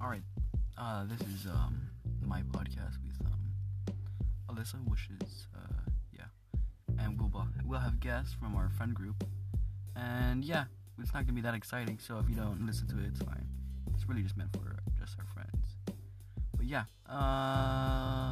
Uh, this is um my podcast with um Alyssa, which is uh yeah, and we'll we'll have guests from our friend group, and yeah, it's not gonna be that exciting. So if you don't listen to it, it's fine. It's really just meant for just our friends. But yeah, uh.